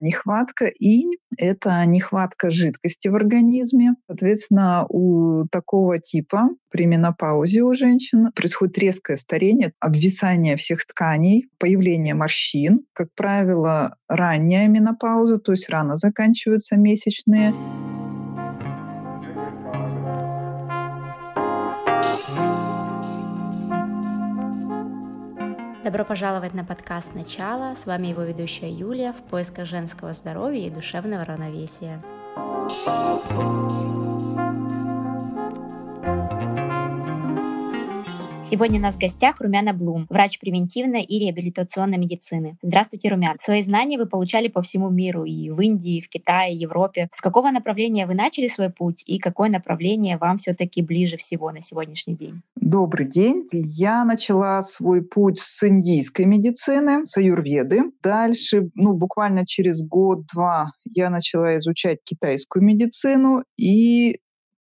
Нехватка инь — это нехватка жидкости в организме. Соответственно, у такого типа при менопаузе у женщин происходит резкое старение, обвисание всех тканей, появление морщин. Как правило, ранняя менопауза, то есть рано заканчиваются месячные. Добро пожаловать на подкаст «Начало». С вами его ведущая Юлия в поисках женского здоровья и душевного равновесия. Сегодня у нас в гостях Румяна Блум, врач превентивной и реабилитационной медицины. Здравствуйте, Румян. Свои знания вы получали по всему миру, и в Индии, и в Китае, и Европе. С какого направления вы начали свой путь, и какое направление вам все таки ближе всего на сегодняшний день? Добрый день. Я начала свой путь с индийской медицины, с аюрведы. Дальше, ну, буквально через год-два я начала изучать китайскую медицину и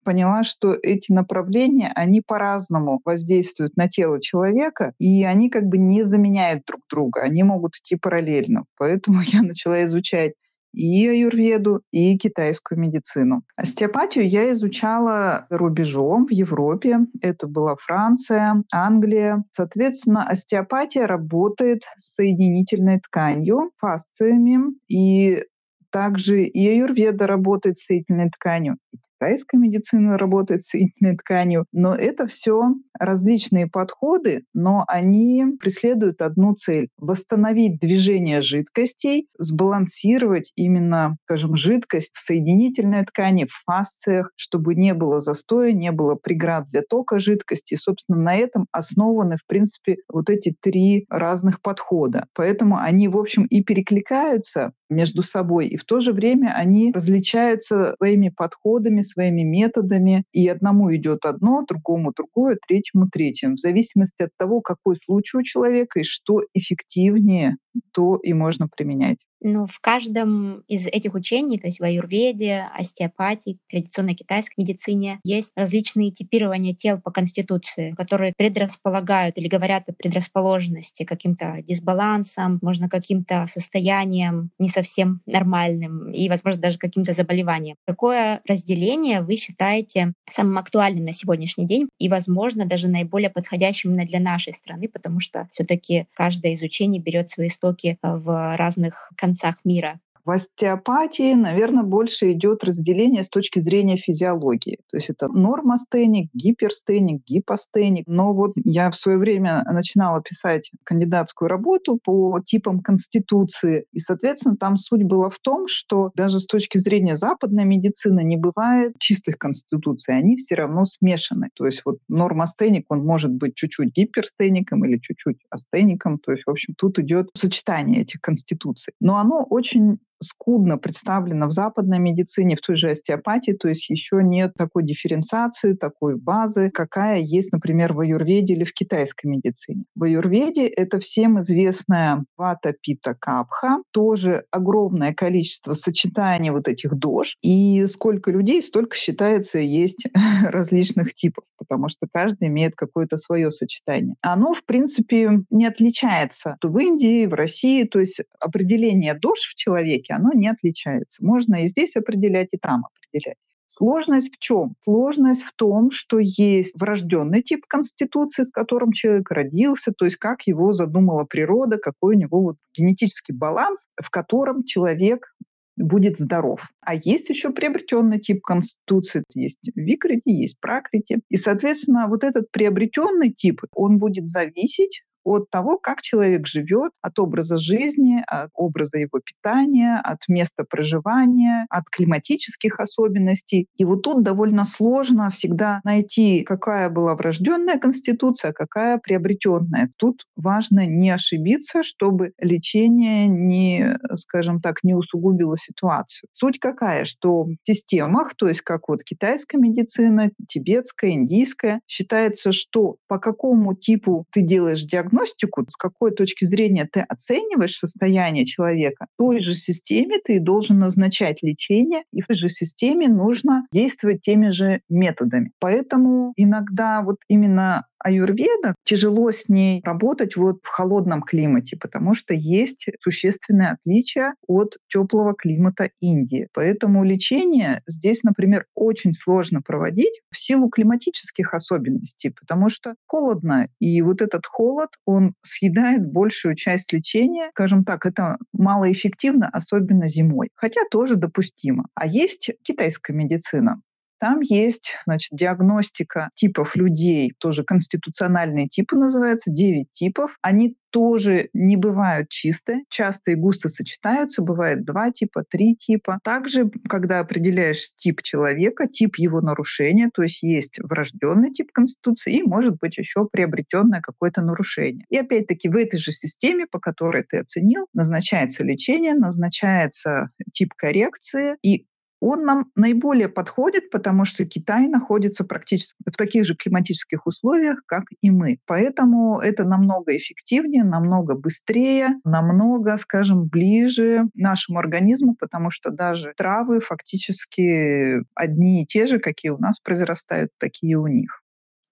поняла, что эти направления, они по-разному воздействуют на тело человека, и они как бы не заменяют друг друга, они могут идти параллельно. Поэтому я начала изучать и аюрведу, и китайскую медицину. Остеопатию я изучала рубежом в Европе. Это была Франция, Англия. Соответственно, остеопатия работает с соединительной тканью, фасциями, и также и аюрведа работает с соединительной тканью, китайская медицина работает с соединительной тканью. Но это все различные подходы, но они преследуют одну цель — восстановить движение жидкостей, сбалансировать именно, скажем, жидкость в соединительной ткани, в фасциях, чтобы не было застоя, не было преград для тока жидкости. И, собственно, на этом основаны, в принципе, вот эти три разных подхода. Поэтому они, в общем, и перекликаются между собой, и в то же время они различаются своими подходами, своими методами, и одному идет одно, другому другое, третьему третьим, в зависимости от того, какой случай у человека и что эффективнее, то и можно применять. Ну, в каждом из этих учений, то есть в аюрведе, остеопатии, традиционной китайской медицине, есть различные типирования тел по конституции, которые предрасполагают или говорят о предрасположенности каким-то дисбалансом, можно каким-то состоянием не совсем нормальным и, возможно, даже каким-то заболеванием. Какое разделение вы считаете самым актуальным на сегодняшний день и, возможно, даже наиболее подходящим именно для нашей страны, потому что все таки каждое изучение берет свои истоки в разных концах мира. В остеопатии, наверное, больше идет разделение с точки зрения физиологии. То есть это нормостеник, гиперстеник, гипостеник. Но вот я в свое время начинала писать кандидатскую работу по типам конституции. И, соответственно, там суть была в том, что даже с точки зрения западной медицины не бывает чистых конституций. Они все равно смешаны. То есть вот нормостеник, он может быть чуть-чуть гиперстеником или чуть-чуть астеником. То есть, в общем, тут идет сочетание этих конституций. Но оно очень скудно представлена в западной медицине, в той же остеопатии, то есть еще нет такой дифференциации, такой базы, какая есть, например, в аюрведе или в китайской медицине. В аюрведе это всем известная вата пита капха, тоже огромное количество сочетаний вот этих дож, и сколько людей, столько считается есть различных типов, потому что каждый имеет какое-то свое сочетание. Оно, в принципе, не отличается то в Индии, в России, то есть определение дож в человеке человеке, оно не отличается. Можно и здесь определять, и там определять. Сложность в чем? Сложность в том, что есть врожденный тип конституции, с которым человек родился, то есть как его задумала природа, какой у него вот генетический баланс, в котором человек будет здоров. А есть еще приобретенный тип конституции. Есть викрити, есть пракрити. И, соответственно, вот этот приобретенный тип, он будет зависеть от того, как человек живет, от образа жизни, от образа его питания, от места проживания, от климатических особенностей. И вот тут довольно сложно всегда найти, какая была врожденная конституция, а какая приобретенная. Тут важно не ошибиться, чтобы лечение не, скажем так, не усугубило ситуацию. Суть какая, что в системах, то есть как вот китайская медицина, тибетская, индийская, считается, что по какому типу ты делаешь диагноз, диагностику, с какой точки зрения ты оцениваешь состояние человека, в той же системе ты должен назначать лечение, и в той же системе нужно действовать теми же методами. Поэтому иногда вот именно аюрведа, тяжело с ней работать вот в холодном климате, потому что есть существенное отличие от теплого климата Индии. Поэтому лечение здесь, например, очень сложно проводить в силу климатических особенностей, потому что холодно, и вот этот холод, он съедает большую часть лечения. Скажем так, это малоэффективно, особенно зимой. Хотя тоже допустимо. А есть китайская медицина. Там есть значит, диагностика типов людей, тоже конституциональные типы называются, 9 типов. Они тоже не бывают чистые, часто и густо сочетаются, бывает два типа, три типа. Также, когда определяешь тип человека, тип его нарушения, то есть есть врожденный тип конституции и может быть еще приобретенное какое-то нарушение. И опять-таки в этой же системе, по которой ты оценил, назначается лечение, назначается тип коррекции, и он нам наиболее подходит, потому что Китай находится практически в таких же климатических условиях, как и мы. Поэтому это намного эффективнее, намного быстрее, намного, скажем, ближе нашему организму, потому что даже травы фактически одни и те же, какие у нас произрастают, такие у них.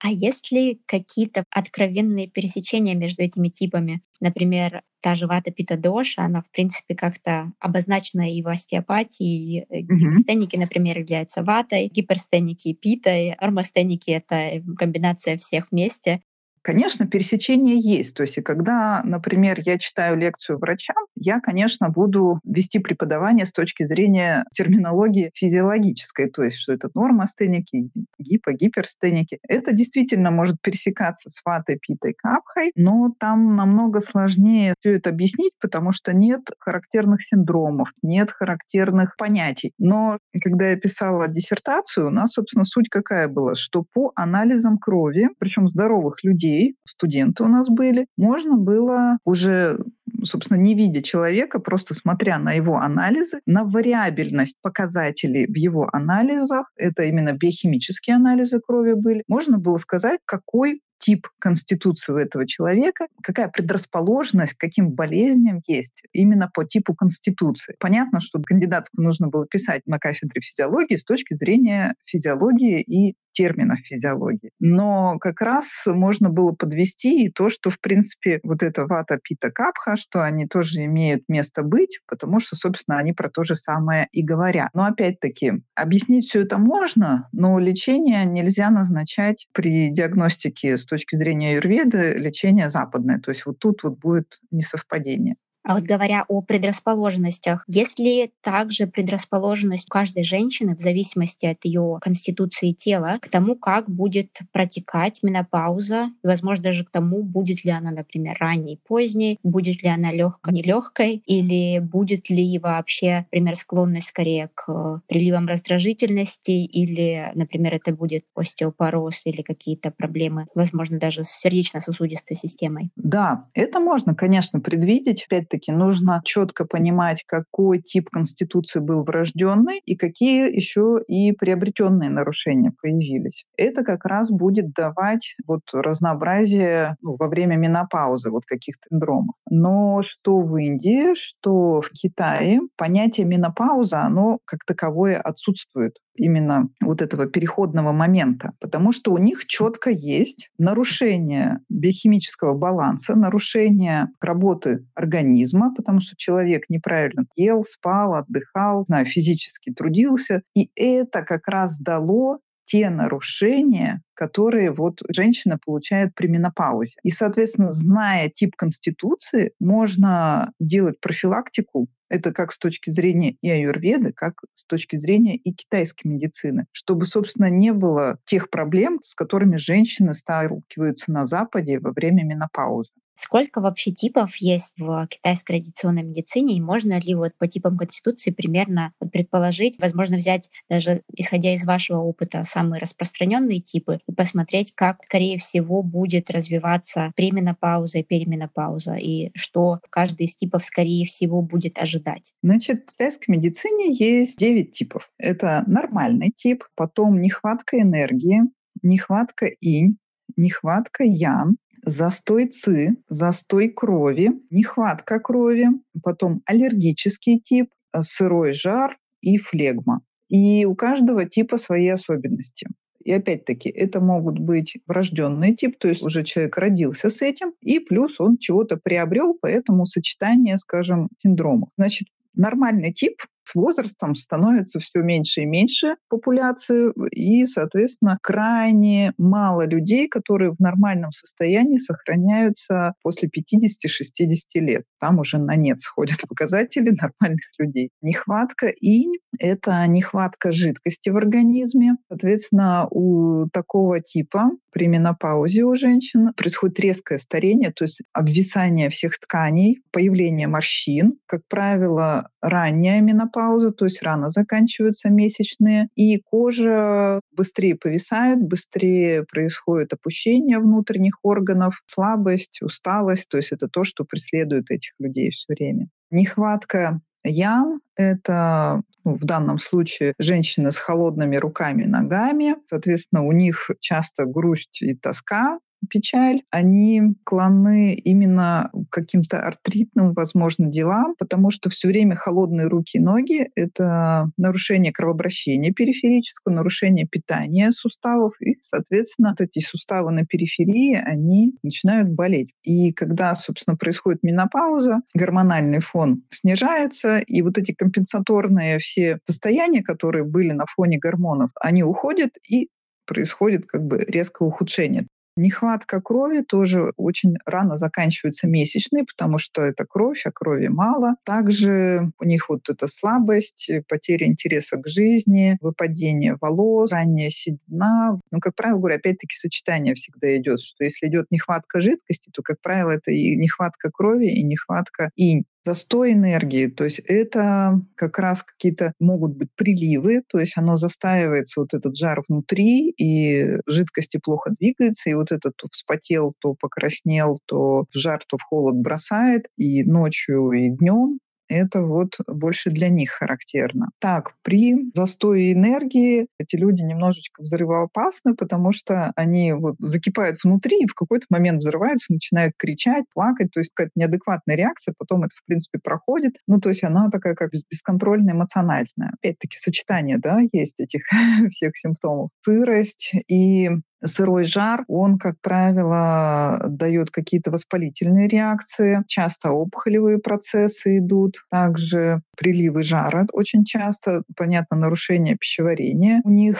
А есть ли какие-то откровенные пересечения между этими типами? Например, та же вата пита доша, она, в принципе, как-то обозначена и в остеопатии. Mm-hmm. Гипостеники, например, являются ватой, гиперстеники — питой, армостеники — это комбинация всех вместе. Конечно, пересечение есть. То есть, когда, например, я читаю лекцию врачам, я, конечно, буду вести преподавание с точки зрения терминологии физиологической, то есть, что это нормостеники, гипо, гиперстеники. Это действительно может пересекаться с ватой, питой, капхой, но там намного сложнее все это объяснить, потому что нет характерных синдромов, нет характерных понятий. Но когда я писала диссертацию, у нас, собственно, суть какая была, что по анализам крови, причем здоровых людей, людей, студенты у нас были, можно было уже собственно, не видя человека, просто смотря на его анализы, на вариабельность показателей в его анализах, это именно биохимические анализы крови были, можно было сказать, какой тип конституции у этого человека, какая предрасположенность к каким болезням есть именно по типу конституции. Понятно, что кандидатскую нужно было писать на кафедре физиологии с точки зрения физиологии и терминов физиологии. Но как раз можно было подвести и то, что, в принципе, вот это вата пита капха, что они тоже имеют место быть, потому что, собственно, они про то же самое и говорят. Но опять-таки, объяснить все это можно, но лечение нельзя назначать при диагностике с точки зрения аюрведы лечение западное. То есть вот тут вот будет несовпадение. А вот говоря о предрасположенностях, есть ли также предрасположенность каждой женщины в зависимости от ее конституции тела к тому, как будет протекать менопауза, и, возможно, даже к тому, будет ли она, например, ранней, поздней, будет ли она легкой, нелегкой, или будет ли вообще, например, склонность скорее к приливам раздражительности, или, например, это будет остеопороз или какие-то проблемы, возможно, даже с сердечно-сосудистой системой. Да, это можно, конечно, предвидеть. Опять опять-таки нужно четко понимать, какой тип конституции был врожденный и какие еще и приобретенные нарушения появились. Это как раз будет давать вот разнообразие ну, во время менопаузы вот каких-то синдромов. Но что в Индии, что в Китае понятие менопауза, оно как таковое отсутствует именно вот этого переходного момента, потому что у них четко есть нарушение биохимического баланса, нарушение работы организма, потому что человек неправильно ел, спал, отдыхал, знаю, физически трудился, и это как раз дало те нарушения, которые вот женщина получает при менопаузе. И, соответственно, зная тип конституции, можно делать профилактику это как с точки зрения и аюрведы, как с точки зрения и китайской медицины, чтобы, собственно, не было тех проблем, с которыми женщины сталкиваются на Западе во время менопаузы. Сколько вообще типов есть в китайской традиционной медицине, и можно ли вот по типам конституции примерно предположить, возможно, взять даже исходя из вашего опыта самые распространенные типы и посмотреть, как, скорее всего, будет развиваться пременопауза и переменопауза, и что каждый из типов, скорее всего, будет ожидать? Значит, в китайской медицине есть 9 типов. Это нормальный тип, потом нехватка энергии, нехватка инь, нехватка ян, застой ЦИ, застой крови, нехватка крови, потом аллергический тип, э, сырой жар и флегма. И у каждого типа свои особенности. И опять-таки, это могут быть врожденный тип, то есть уже человек родился с этим, и плюс он чего-то приобрел, поэтому сочетание, скажем, синдромов. Значит, нормальный тип с возрастом становится все меньше и меньше популяции, и, соответственно, крайне мало людей, которые в нормальном состоянии сохраняются после 50-60 лет. Там уже на нет сходят показатели нормальных людей. Нехватка инь — это нехватка жидкости в организме. Соответственно, у такого типа при менопаузе у женщин происходит резкое старение, то есть обвисание всех тканей, появление морщин. Как правило, ранняя менопауза, то есть рано заканчиваются месячные, и кожа быстрее повисает, быстрее происходит опущение внутренних органов, слабость, усталость, то есть это то, что преследует этих людей все время. Нехватка Ян — это ну, в данном случае женщины с холодными руками и ногами. Соответственно, у них часто грусть и тоска, печаль, они клонны именно каким-то артритным, возможно, делам, потому что все время холодные руки и ноги — это нарушение кровообращения периферического, нарушение питания суставов, и, соответственно, вот эти суставы на периферии, они начинают болеть. И когда, собственно, происходит менопауза, гормональный фон снижается, и вот эти компенсаторные все состояния, которые были на фоне гормонов, они уходят, и происходит как бы резкое ухудшение. Нехватка крови тоже очень рано заканчиваются месячные, потому что это кровь, а крови мало. Также у них вот эта слабость, потеря интереса к жизни, выпадение волос, ранняя седина. Ну, как правило, говорю, опять-таки сочетание всегда идет, что если идет нехватка жидкости, то, как правило, это и нехватка крови, и нехватка инь застой энергии. То есть это как раз какие-то могут быть приливы, то есть оно застаивается, вот этот жар внутри, и жидкости плохо двигаются, и вот этот то вспотел, то покраснел, то в жар, то в холод бросает, и ночью, и днем это вот больше для них характерно. Так, при застое энергии эти люди немножечко взрывоопасны, потому что они вот закипают внутри и в какой-то момент взрываются, начинают кричать, плакать, то есть какая-то неадекватная реакция, потом это, в принципе, проходит. Ну, то есть она такая как бесконтрольная, эмоциональная. Опять-таки сочетание, да, есть этих всех симптомов. Сырость и сырой жар, он, как правило, дает какие-то воспалительные реакции, часто опухолевые процессы идут, также приливы жара очень часто, понятно, нарушение пищеварения у них,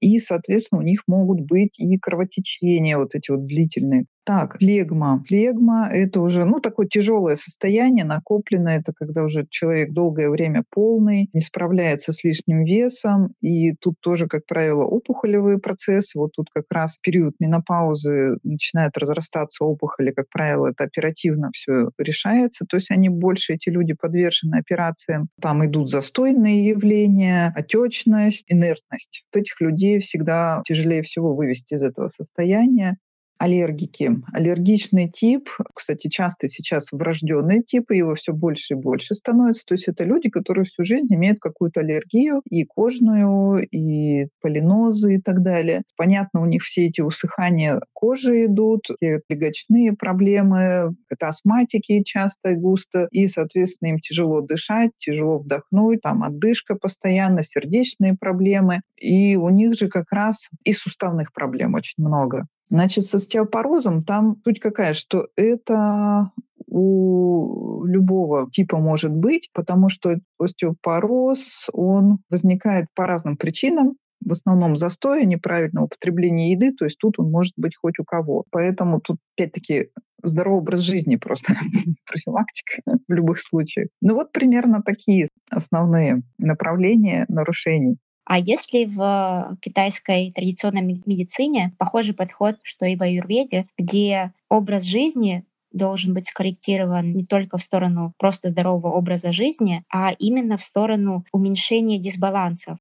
и, соответственно, у них могут быть и кровотечения вот эти вот длительные. Так, флегма. Флегма — это уже, ну, такое тяжелое состояние, накопленное. Это когда уже человек долгое время полный, не справляется с лишним весом. И тут тоже, как правило, опухолевые процессы. Вот тут как раз период менопаузы начинает разрастаться опухоли. Как правило, это оперативно все решается. То есть они больше, эти люди, подвержены операциям. Там идут застойные явления, отечность, инертность. Вот этих людей всегда тяжелее всего вывести из этого состояния аллергики. Аллергичный тип, кстати, часто сейчас врожденный тип, и его все больше и больше становится. То есть это люди, которые всю жизнь имеют какую-то аллергию, и кожную, и полинозы и так далее. Понятно, у них все эти усыхания кожи идут, легочные проблемы, это астматики часто и густо, и, соответственно, им тяжело дышать, тяжело вдохнуть, там отдышка постоянно, сердечные проблемы. И у них же как раз и суставных проблем очень много. Значит, с остеопорозом там суть какая, что это у любого типа может быть, потому что остеопороз, он возникает по разным причинам, в основном застоя, неправильного употребления еды, то есть тут он может быть хоть у кого. Поэтому тут, опять-таки, здоровый образ жизни просто профилактика в любых случаях. Ну вот примерно такие основные направления нарушений. А если в китайской традиционной медицине похожий подход, что и в аюрведе, где образ жизни должен быть скорректирован не только в сторону просто здорового образа жизни, а именно в сторону уменьшения дисбалансов.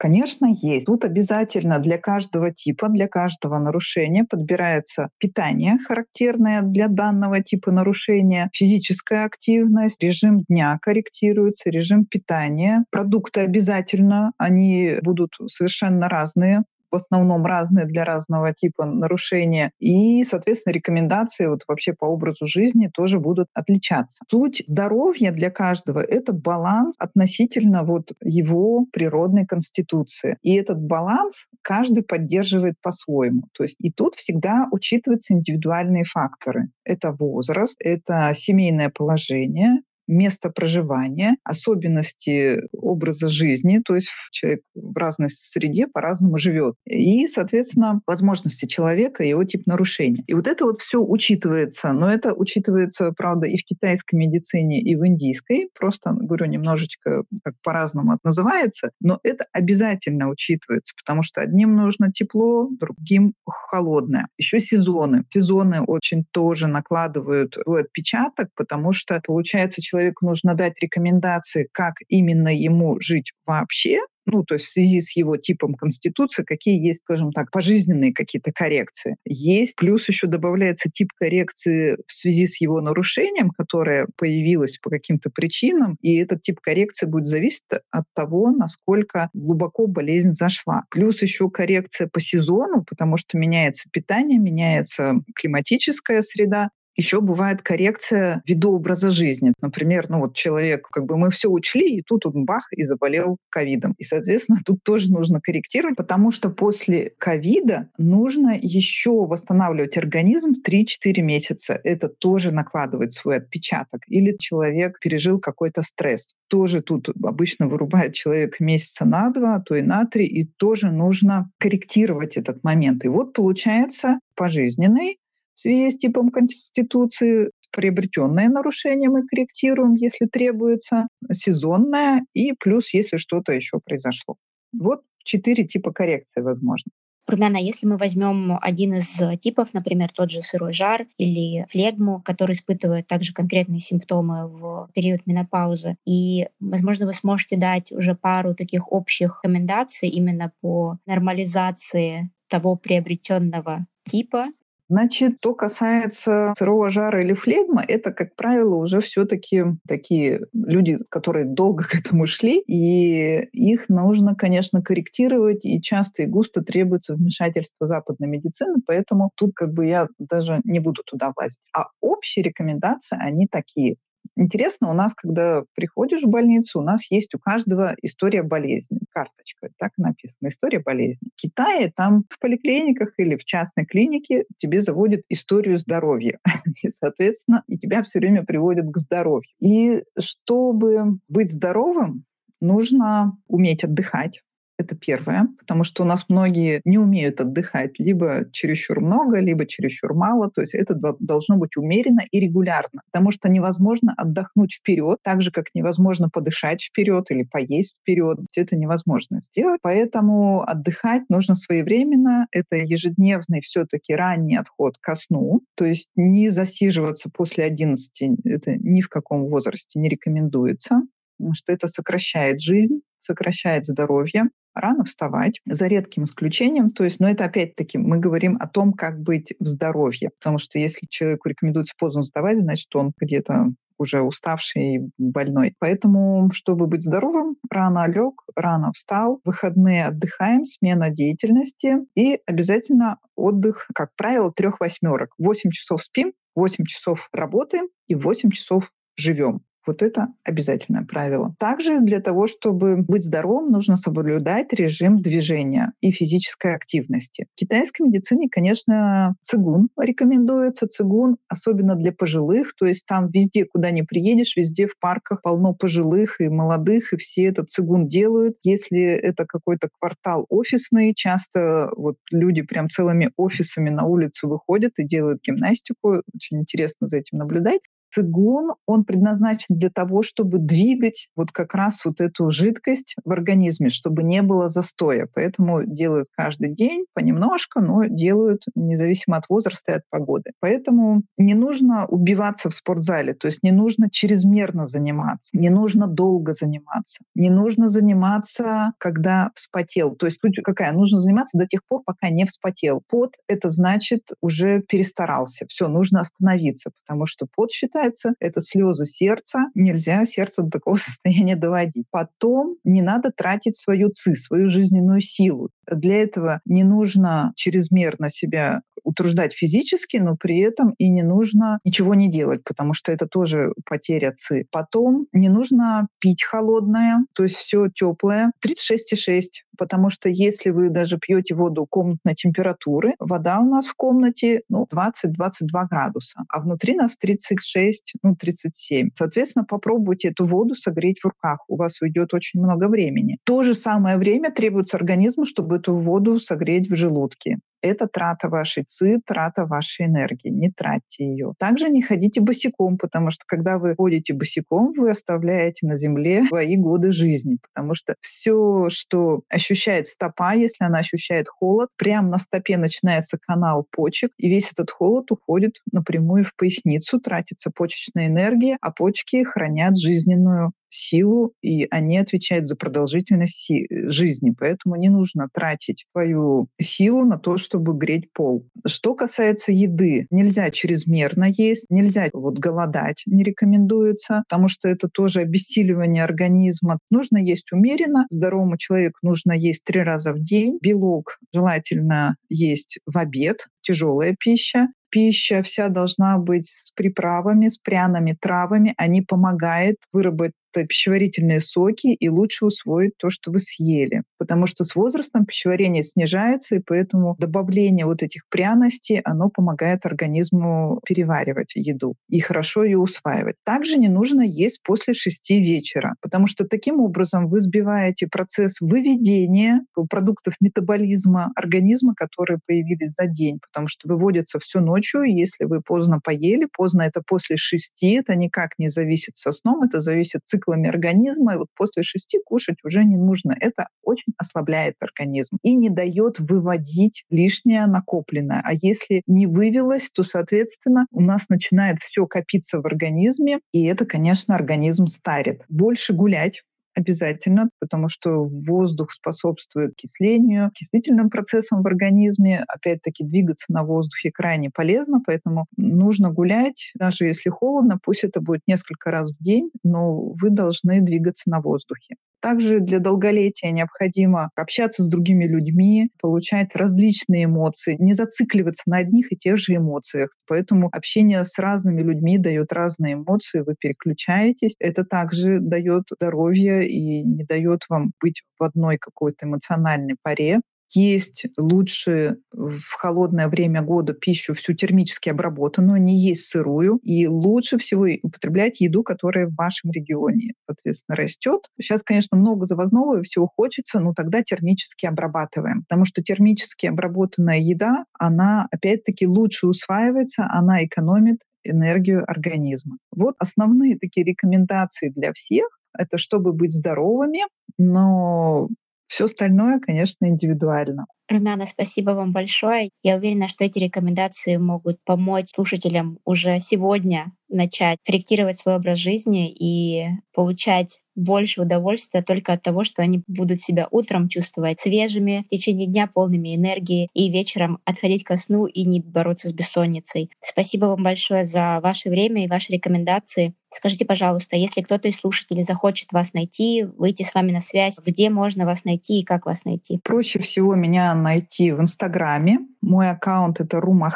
Конечно, есть. Тут обязательно для каждого типа, для каждого нарушения подбирается питание, характерное для данного типа нарушения, физическая активность, режим дня корректируется, режим питания. Продукты обязательно, они будут совершенно разные в основном разные для разного типа нарушения. И, соответственно, рекомендации вот вообще по образу жизни тоже будут отличаться. Суть здоровья для каждого — это баланс относительно вот его природной конституции. И этот баланс каждый поддерживает по-своему. То есть и тут всегда учитываются индивидуальные факторы. Это возраст, это семейное положение, место проживания, особенности образа жизни, то есть человек в разной среде по-разному живет, и, соответственно, возможности человека и его тип нарушения. И вот это вот все учитывается, но это учитывается, правда, и в китайской медицине, и в индийской, просто, говорю, немножечко как по-разному это называется, но это обязательно учитывается, потому что одним нужно тепло, другим холодное. Еще сезоны. Сезоны очень тоже накладывают отпечаток, потому что, получается, человек человеку нужно дать рекомендации, как именно ему жить вообще, ну, то есть в связи с его типом конституции, какие есть, скажем так, пожизненные какие-то коррекции. Есть, плюс еще добавляется тип коррекции в связи с его нарушением, которое появилось по каким-то причинам, и этот тип коррекции будет зависеть от того, насколько глубоко болезнь зашла. Плюс еще коррекция по сезону, потому что меняется питание, меняется климатическая среда, еще бывает коррекция виду образа жизни. Например, ну вот человек, как бы мы все учли, и тут он бах и заболел ковидом. И, соответственно, тут тоже нужно корректировать, потому что после ковида нужно еще восстанавливать организм 3-4 месяца. Это тоже накладывает свой отпечаток. Или человек пережил какой-то стресс. Тоже тут обычно вырубает человек месяца на два, а то и на три, и тоже нужно корректировать этот момент. И вот получается пожизненный в связи с типом Конституции приобретенное нарушение мы корректируем, если требуется, сезонное и плюс, если что-то еще произошло. Вот четыре типа коррекции возможно. Румяна, если мы возьмем один из типов, например, тот же сырой жар или флегму, который испытывает также конкретные симптомы в период менопаузы, и, возможно, вы сможете дать уже пару таких общих рекомендаций именно по нормализации того приобретенного типа Значит, что касается сырого жара или флегма, это, как правило, уже все-таки такие люди, которые долго к этому шли, и их нужно, конечно, корректировать, и часто и густо требуется вмешательство западной медицины, поэтому тут как бы я даже не буду туда влазить. А общие рекомендации, они такие. Интересно, у нас, когда приходишь в больницу, у нас есть у каждого история болезни, карточка, так написано, история болезни. В Китае там в поликлиниках или в частной клинике тебе заводят историю здоровья. И, соответственно, и тебя все время приводят к здоровью. И чтобы быть здоровым, нужно уметь отдыхать, это первое, потому что у нас многие не умеют отдыхать либо чересчур много, либо чересчур мало. То есть это должно быть умеренно и регулярно, потому что невозможно отдохнуть вперед, так же, как невозможно подышать вперед или поесть вперед. Это невозможно сделать. Поэтому отдыхать нужно своевременно. Это ежедневный все-таки ранний отход ко сну. То есть не засиживаться после 11, это ни в каком возрасте не рекомендуется потому что это сокращает жизнь, сокращает здоровье рано вставать, за редким исключением. То есть, но это опять-таки мы говорим о том, как быть в здоровье. Потому что если человеку рекомендуется поздно вставать, значит, он где-то уже уставший и больной. Поэтому, чтобы быть здоровым, рано лег, рано встал, выходные отдыхаем, смена деятельности и обязательно отдых, как правило, трех восьмерок. Восемь часов спим, 8 часов работаем и 8 часов живем. Вот это обязательное правило. Также для того, чтобы быть здоровым, нужно соблюдать режим движения и физической активности. В китайской медицине, конечно, цигун рекомендуется. Цигун особенно для пожилых, то есть там везде, куда ни приедешь, везде в парках полно пожилых и молодых, и все этот цигун делают. Если это какой-то квартал офисный, часто вот люди прям целыми офисами на улицу выходят и делают гимнастику. Очень интересно за этим наблюдать цигун, он предназначен для того, чтобы двигать вот как раз вот эту жидкость в организме, чтобы не было застоя. Поэтому делают каждый день понемножку, но делают независимо от возраста и от погоды. Поэтому не нужно убиваться в спортзале, то есть не нужно чрезмерно заниматься, не нужно долго заниматься, не нужно заниматься, когда вспотел. То есть суть какая? Нужно заниматься до тех пор, пока не вспотел. Пот — это значит уже перестарался. Все, нужно остановиться, потому что пот считается считается, это слезы сердца. Нельзя сердце до такого состояния доводить. Потом не надо тратить свою ци, свою жизненную силу. Для этого не нужно чрезмерно себя утруждать физически, но при этом и не нужно ничего не делать, потому что это тоже потеря ЦИ. Потом не нужно пить холодное, то есть все теплое. 36,6, потому что если вы даже пьете воду комнатной температуры, вода у нас в комнате ну, 20-22 градуса, а внутри нас 36, ну 37. Соответственно, попробуйте эту воду согреть в руках. У вас уйдет очень много времени. То же самое время требуется организму, чтобы эту воду согреть в желудке. Это трата вашей ЦИ, трата вашей энергии. Не тратьте ее. Также не ходите босиком, потому что когда вы ходите босиком, вы оставляете на земле свои годы жизни, потому что все, что ощущает стопа, если она ощущает холод, прямо на стопе начинается канал почек, и весь этот холод уходит напрямую в поясницу, тратится почечная энергия, а почки хранят жизненную силу, и они отвечают за продолжительность жизни. Поэтому не нужно тратить свою силу на то, чтобы греть пол. Что касается еды, нельзя чрезмерно есть, нельзя вот голодать, не рекомендуется, потому что это тоже обессиливание организма. Нужно есть умеренно. Здоровому человеку нужно есть три раза в день. Белок желательно есть в обед, тяжелая пища пища вся должна быть с приправами, с пряными травами. Они помогают выработать пищеварительные соки и лучше усвоить то, что вы съели. Потому что с возрастом пищеварение снижается, и поэтому добавление вот этих пряностей, оно помогает организму переваривать еду и хорошо ее усваивать. Также не нужно есть после шести вечера, потому что таким образом вы сбиваете процесс выведения продуктов метаболизма организма, которые появились за день, потому что выводятся всю ночью, и если вы поздно поели, поздно это после шести, это никак не зависит со сном, это зависит цикл циклами организма, и вот после шести кушать уже не нужно. Это очень ослабляет организм и не дает выводить лишнее накопленное. А если не вывелось, то, соответственно, у нас начинает все копиться в организме, и это, конечно, организм старит. Больше гулять, обязательно, потому что воздух способствует кислению, окислительным процессам в организме. Опять-таки двигаться на воздухе крайне полезно, поэтому нужно гулять, даже если холодно, пусть это будет несколько раз в день, но вы должны двигаться на воздухе. Также для долголетия необходимо общаться с другими людьми, получать различные эмоции, не зацикливаться на одних и тех же эмоциях. Поэтому общение с разными людьми дает разные эмоции, вы переключаетесь. Это также дает здоровье и не дает вам быть в одной какой-то эмоциональной паре есть лучше в холодное время года пищу всю термически обработанную, не есть сырую. И лучше всего употреблять еду, которая в вашем регионе, соответственно, растет. Сейчас, конечно, много завозного и всего хочется, но тогда термически обрабатываем. Потому что термически обработанная еда, она опять-таки лучше усваивается, она экономит энергию организма. Вот основные такие рекомендации для всех это чтобы быть здоровыми, но все остальное, конечно, индивидуально. Румяна, спасибо вам большое. Я уверена, что эти рекомендации могут помочь слушателям уже сегодня начать корректировать свой образ жизни и получать больше удовольствия только от того, что они будут себя утром чувствовать свежими, в течение дня полными энергии и вечером отходить ко сну и не бороться с бессонницей. Спасибо вам большое за ваше время и ваши рекомендации. Скажите, пожалуйста, если кто-то из слушателей захочет вас найти, выйти с вами на связь, где можно вас найти и как вас найти? Проще всего меня найти в Инстаграме. Мой аккаунт — это Ruma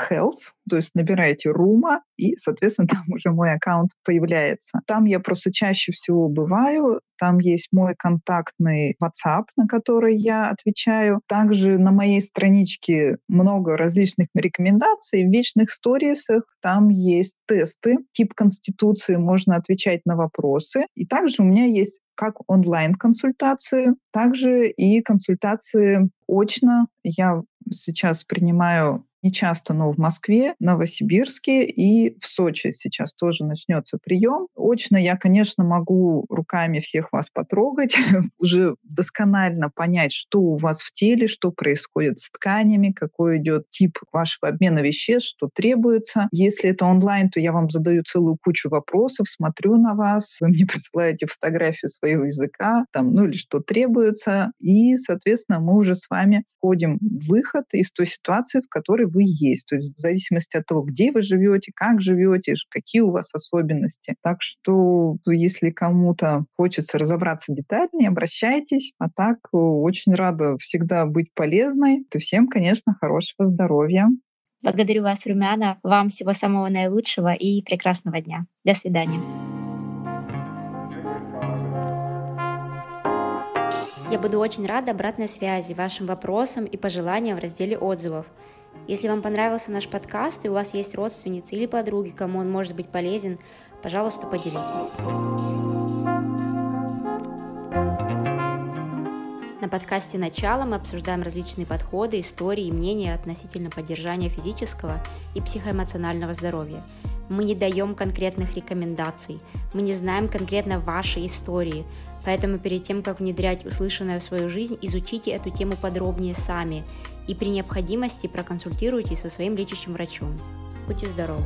то есть набираете Рума, и, соответственно, там уже мой аккаунт появляется. Там я просто чаще всего бываю, там есть мой контактный WhatsApp, на который я отвечаю. Также на моей страничке много различных рекомендаций. В вечных сторисах там есть тесты, тип конституции, можно отвечать на вопросы. И также у меня есть как онлайн-консультации, также и консультации очно. Я сейчас принимаю не часто, но в Москве, Новосибирске и в Сочи сейчас тоже начнется прием. Очно я, конечно, могу руками всех вас потрогать, уже досконально понять, что у вас в теле, что происходит с тканями, какой идет тип вашего обмена веществ, что требуется. Если это онлайн, то я вам задаю целую кучу вопросов, смотрю на вас, вы мне присылаете фотографию своего языка, там, ну или что требуется, и, соответственно, мы уже с вами входим в выход из той ситуации, в которой вы есть. То есть в зависимости от того, где вы живете, как живете, какие у вас особенности. Так что если кому-то хочется разобраться детальнее, обращайтесь. А так очень рада всегда быть полезной. И всем, конечно, хорошего здоровья. Благодарю вас, Румяна. Вам всего самого наилучшего и прекрасного дня. До свидания. Я буду очень рада обратной связи, вашим вопросам и пожеланиям в разделе отзывов. Если вам понравился наш подкаст и у вас есть родственницы или подруги, кому он может быть полезен, пожалуйста, поделитесь. На подкасте «Начало» мы обсуждаем различные подходы, истории и мнения относительно поддержания физического и психоэмоционального здоровья. Мы не даем конкретных рекомендаций, мы не знаем конкретно вашей истории, поэтому перед тем, как внедрять услышанное в свою жизнь, изучите эту тему подробнее сами и при необходимости проконсультируйтесь со своим лечащим врачом. Будьте здоровы!